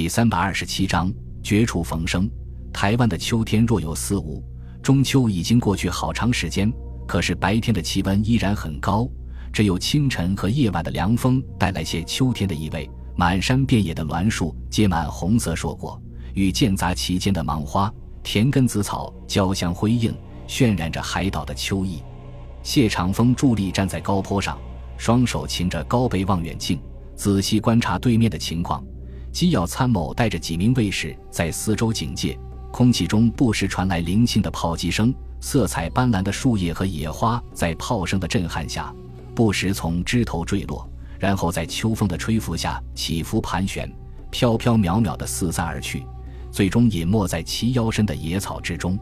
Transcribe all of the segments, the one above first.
第三百二十七章绝处逢生。台湾的秋天若有似无，中秋已经过去好长时间，可是白天的气温依然很高，只有清晨和夜晚的凉风带来些秋天的意味。满山遍野的栾树结满红色硕果，与间杂其间的芒花、田根子草交相辉映，渲染着海岛的秋意。谢长风伫立站在高坡上，双手擎着高倍望远镜，仔细观察对面的情况。机要参谋带着几名卫士在四周警戒，空气中不时传来零星的炮击声，色彩斑斓的树叶和野花在炮声的震撼下，不时从枝头坠落，然后在秋风的吹拂下起伏盘旋，飘飘渺渺地四散而去，最终隐没在齐腰深的野草之中。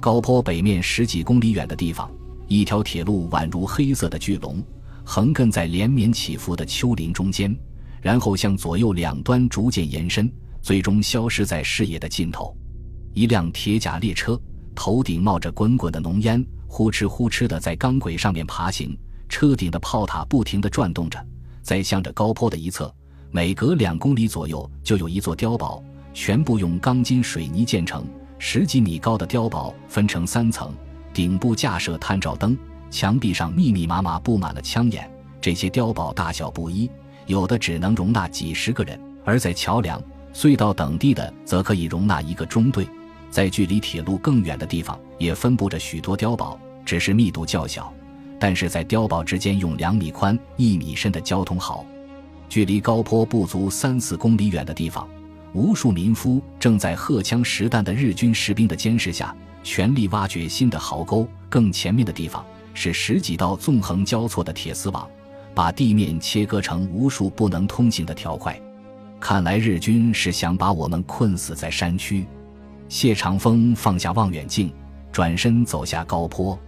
高坡北面十几公里远的地方，一条铁路宛如黑色的巨龙，横亘在连绵起伏的丘陵中间。然后向左右两端逐渐延伸，最终消失在视野的尽头。一辆铁甲列车，头顶冒着滚滚的浓烟，呼哧呼哧地在钢轨上面爬行。车顶的炮塔不停地转动着，在向着高坡的一侧，每隔两公里左右就有一座碉堡，全部用钢筋水泥建成，十几米高的碉堡分成三层，顶部架设探照灯，墙壁上密密麻麻布满了枪眼。这些碉堡大小不一。有的只能容纳几十个人，而在桥梁、隧道等地的，则可以容纳一个中队。在距离铁路更远的地方，也分布着许多碉堡，只是密度较小。但是在碉堡之间用两米宽、一米深的交通壕。距离高坡不足三四公里远的地方，无数民夫正在荷枪实弹的日军士兵的监视下，全力挖掘新的壕沟。更前面的地方是十几道纵横交错的铁丝网。把地面切割成无数不能通行的条块，看来日军是想把我们困死在山区。谢长风放下望远镜，转身走下高坡。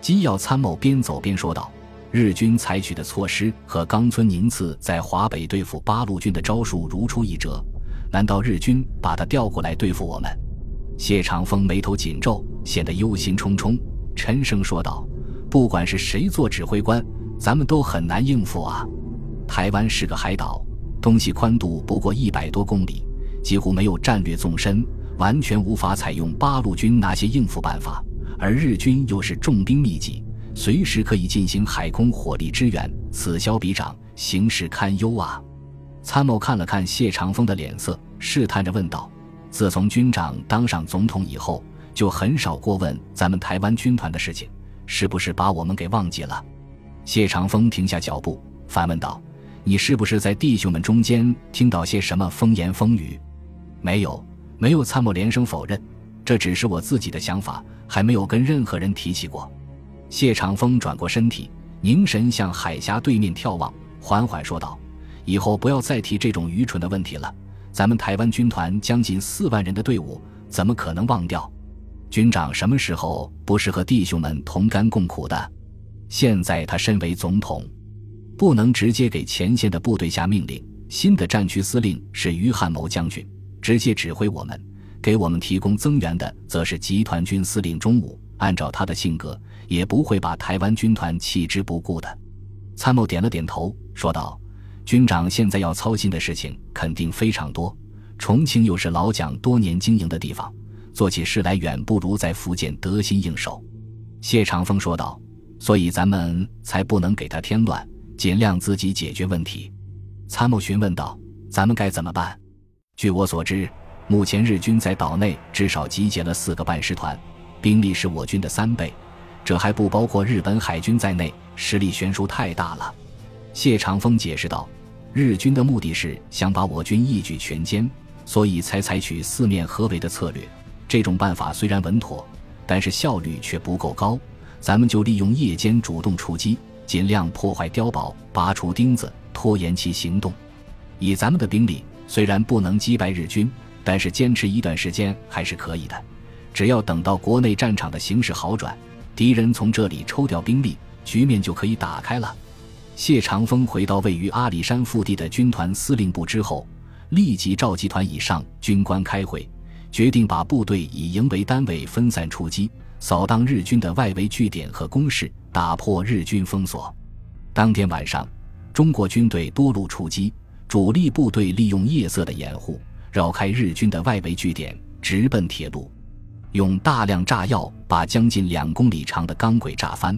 机要参谋边走边说道：“日军采取的措施和冈村宁次在华北对付八路军的招数如出一辙，难道日军把他调过来对付我们？”谢长风眉头紧皱，显得忧心忡忡，沉声说道：“不管是谁做指挥官。”咱们都很难应付啊！台湾是个海岛，东西宽度不过一百多公里，几乎没有战略纵深，完全无法采用八路军那些应付办法。而日军又是重兵密集，随时可以进行海空火力支援，此消彼长，形势堪忧啊！参谋看了看谢长风的脸色，试探着问道：“自从军长当上总统以后，就很少过问咱们台湾军团的事情，是不是把我们给忘记了？”谢长风停下脚步，反问道：“你是不是在弟兄们中间听到些什么风言风语？”“没有，没有。”参谋连声否认，“这只是我自己的想法，还没有跟任何人提起过。”谢长风转过身体，凝神向海峡对面眺望，缓缓说道：“以后不要再提这种愚蠢的问题了。咱们台湾军团将近四万人的队伍，怎么可能忘掉？军长什么时候不是和弟兄们同甘共苦的？”现在他身为总统，不能直接给前线的部队下命令。新的战区司令是于汉谋将军，直接指挥我们，给我们提供增援的则是集团军司令钟武。按照他的性格，也不会把台湾军团弃之不顾的。参谋点了点头，说道：“军长现在要操心的事情肯定非常多。重庆又是老蒋多年经营的地方，做起事来远不如在福建得心应手。”谢长风说道。所以咱们才不能给他添乱，尽量自己解决问题。参谋询问道：“咱们该怎么办？”据我所知，目前日军在岛内至少集结了四个半师团，兵力是我军的三倍，这还不包括日本海军在内，实力悬殊太大了。谢长风解释道：“日军的目的是想把我军一举全歼，所以才采取四面合围的策略。这种办法虽然稳妥，但是效率却不够高。”咱们就利用夜间主动出击，尽量破坏碉堡，拔除钉子，拖延其行动。以咱们的兵力，虽然不能击败日军，但是坚持一段时间还是可以的。只要等到国内战场的形势好转，敌人从这里抽调兵力，局面就可以打开了。谢长风回到位于阿里山腹地的军团司令部之后，立即召集团以上军官开会，决定把部队以营为单位分散出击。扫荡日军的外围据点和工事，打破日军封锁。当天晚上，中国军队多路出击，主力部队利用夜色的掩护，绕开日军的外围据点，直奔铁路，用大量炸药把将近两公里长的钢轨炸翻，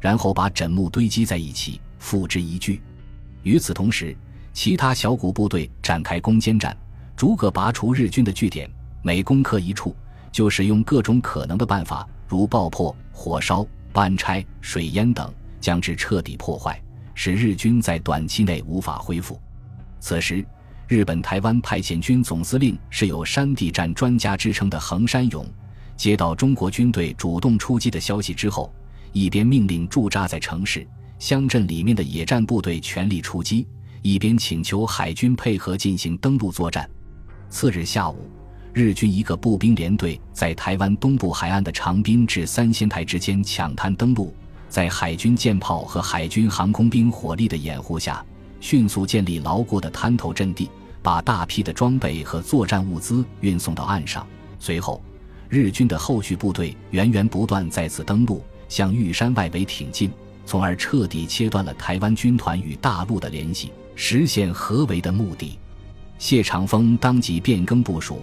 然后把枕木堆积在一起，付之一炬。与此同时，其他小股部队展开攻坚战，逐个拔除日军的据点。每攻克一处，就使用各种可能的办法，如爆破、火烧、搬拆、水淹等，将之彻底破坏，使日军在短期内无法恢复。此时，日本台湾派遣军总司令是有山地战专家之称的横山勇，接到中国军队主动出击的消息之后，一边命令驻扎在城市、乡镇里面的野战部队全力出击。一边请求海军配合进行登陆作战。次日下午，日军一个步兵连队在台湾东部海岸的长滨至三仙台之间抢滩登陆，在海军舰炮和海军航空兵火力的掩护下，迅速建立牢固的滩头阵地，把大批的装备和作战物资运送到岸上。随后，日军的后续部队源源不断再次登陆，向玉山外围挺进，从而彻底切断了台湾军团与大陆的联系。实现合围的目的，谢长风当即变更部署，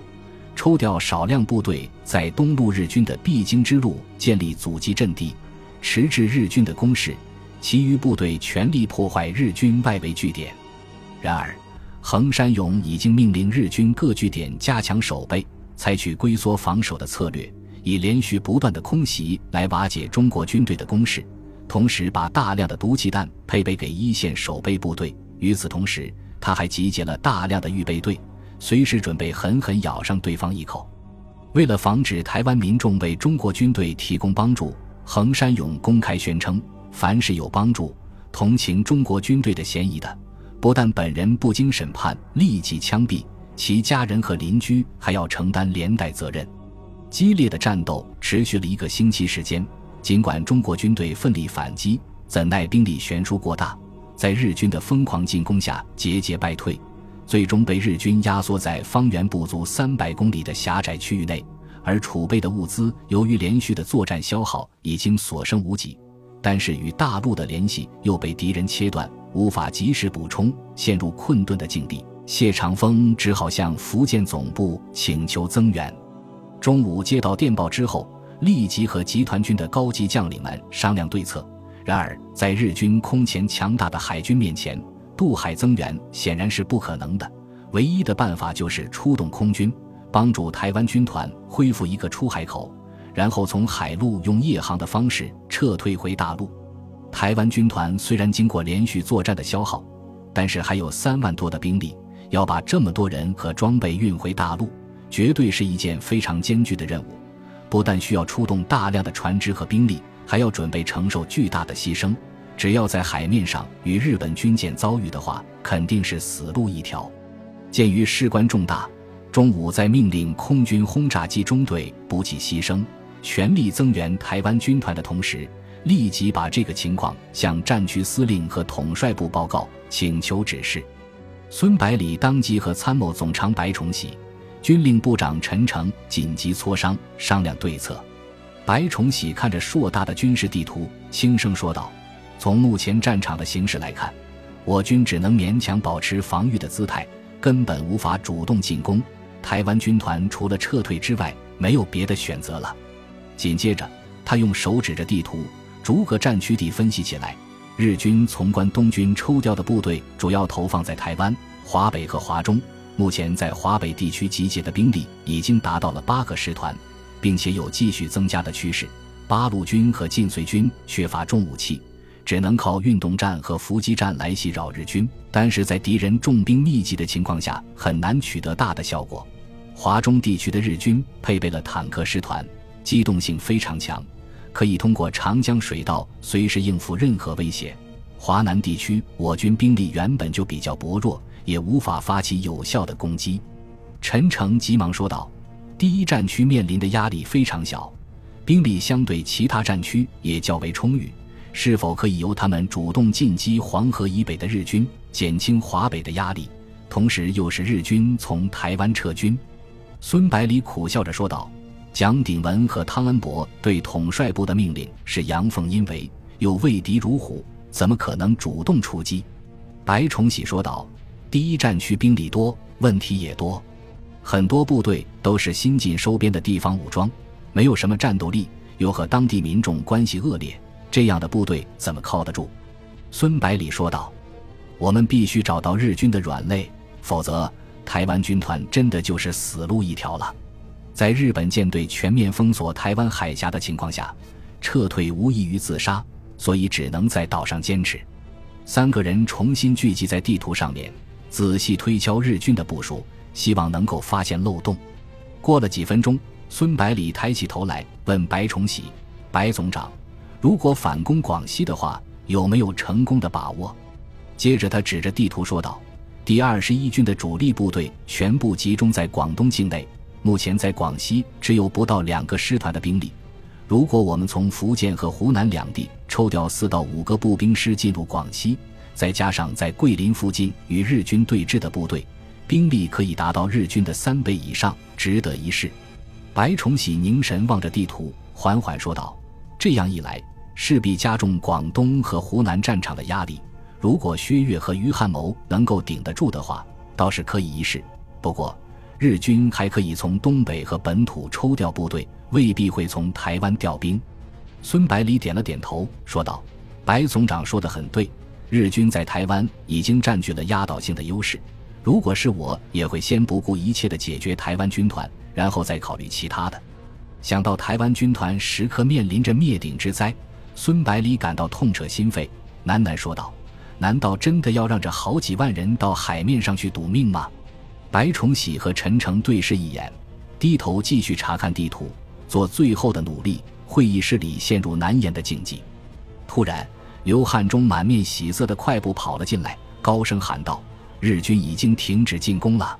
抽调少量部队在东路日军的必经之路建立阻击阵地，迟滞日军的攻势；其余部队全力破坏日军外围据点。然而，横山勇已经命令日军各据点加强守备，采取龟缩防守的策略，以连续不断的空袭来瓦解中国军队的攻势，同时把大量的毒气弹配备给一线守备部队。与此同时，他还集结了大量的预备队，随时准备狠狠咬上对方一口。为了防止台湾民众为中国军队提供帮助，横山勇公开宣称：凡是有帮助、同情中国军队的嫌疑的，不但本人不经审判立即枪毙，其家人和邻居还要承担连带责任。激烈的战斗持续了一个星期时间，尽管中国军队奋力反击，怎奈兵力悬殊过大。在日军的疯狂进攻下，节节败退，最终被日军压缩在方圆不足三百公里的狭窄区域内。而储备的物资，由于连续的作战消耗，已经所剩无几。但是与大陆的联系又被敌人切断，无法及时补充，陷入困顿的境地。谢长风只好向福建总部请求增援。中午接到电报之后，立即和集团军的高级将领们商量对策。然而，在日军空前强大的海军面前，渡海增援显然是不可能的。唯一的办法就是出动空军，帮助台湾军团恢复一个出海口，然后从海路用夜航的方式撤退回大陆。台湾军团虽然经过连续作战的消耗，但是还有三万多的兵力，要把这么多人和装备运回大陆，绝对是一件非常艰巨的任务。不但需要出动大量的船只和兵力。还要准备承受巨大的牺牲，只要在海面上与日本军舰遭遇的话，肯定是死路一条。鉴于事关重大，中午在命令空军轰炸机中队不计牺牲，全力增援台湾军团的同时，立即把这个情况向战区司令和统帅部报告，请求指示。孙百里当即和参谋总长白崇禧、军令部长陈诚紧急磋商，商量对策。白崇禧看着硕大的军事地图，轻声说道：“从目前战场的形势来看，我军只能勉强保持防御的姿态，根本无法主动进攻。台湾军团除了撤退之外，没有别的选择了。”紧接着，他用手指着地图，逐个战区地分析起来。日军从关东军抽调的部队，主要投放在台湾、华北和华中。目前在华北地区集结的兵力已经达到了八个师团。并且有继续增加的趋势。八路军和晋绥军缺乏重武器，只能靠运动战和伏击战来袭扰日军。但是在敌人重兵密集的情况下，很难取得大的效果。华中地区的日军配备了坦克师团，机动性非常强，可以通过长江水道随时应付任何威胁。华南地区我军兵力原本就比较薄弱，也无法发起有效的攻击。陈诚急忙说道。第一战区面临的压力非常小，兵力相对其他战区也较为充裕，是否可以由他们主动进击黄河以北的日军，减轻华北的压力，同时又使日军从台湾撤军？孙百里苦笑着说道：“蒋鼎文和汤恩伯对统帅部的命令是阳奉阴违，又畏敌如虎，怎么可能主动出击？”白崇禧说道：“第一战区兵力多，问题也多。”很多部队都是新近收编的地方武装，没有什么战斗力，又和当地民众关系恶劣，这样的部队怎么靠得住？”孙百里说道：“我们必须找到日军的软肋，否则台湾军团真的就是死路一条了。在日本舰队全面封锁台湾海峡的情况下，撤退无异于自杀，所以只能在岛上坚持。”三个人重新聚集在地图上面，仔细推敲日军的部署，希望能够发现漏洞。过了几分钟，孙百里抬起头来问白崇禧：“白总长，如果反攻广西的话，有没有成功的把握？”接着他指着地图说道：“第二十一军的主力部队全部集中在广东境内，目前在广西只有不到两个师团的兵力。如果我们从福建和湖南两地……”抽调四到五个步兵师进入广西，再加上在桂林附近与日军对峙的部队，兵力可以达到日军的三倍以上，值得一试。白崇禧凝神望着地图，缓缓说道：“这样一来，势必加重广东和湖南战场的压力。如果薛岳和于汉谋能够顶得住的话，倒是可以一试。不过，日军还可以从东北和本土抽调部队，未必会从台湾调兵。”孙百里点了点头，说道：“白总长说的很对，日军在台湾已经占据了压倒性的优势。如果是我，也会先不顾一切的解决台湾军团，然后再考虑其他的。”想到台湾军团时刻面临着灭顶之灾，孙百里感到痛彻心扉，喃喃说道：“难道真的要让这好几万人到海面上去赌命吗？”白崇禧和陈诚对视一眼，低头继续查看地图，做最后的努力。会议室里陷入难言的静寂。突然，刘汉忠满面喜色的快步跑了进来，高声喊道：“日军已经停止进攻了。”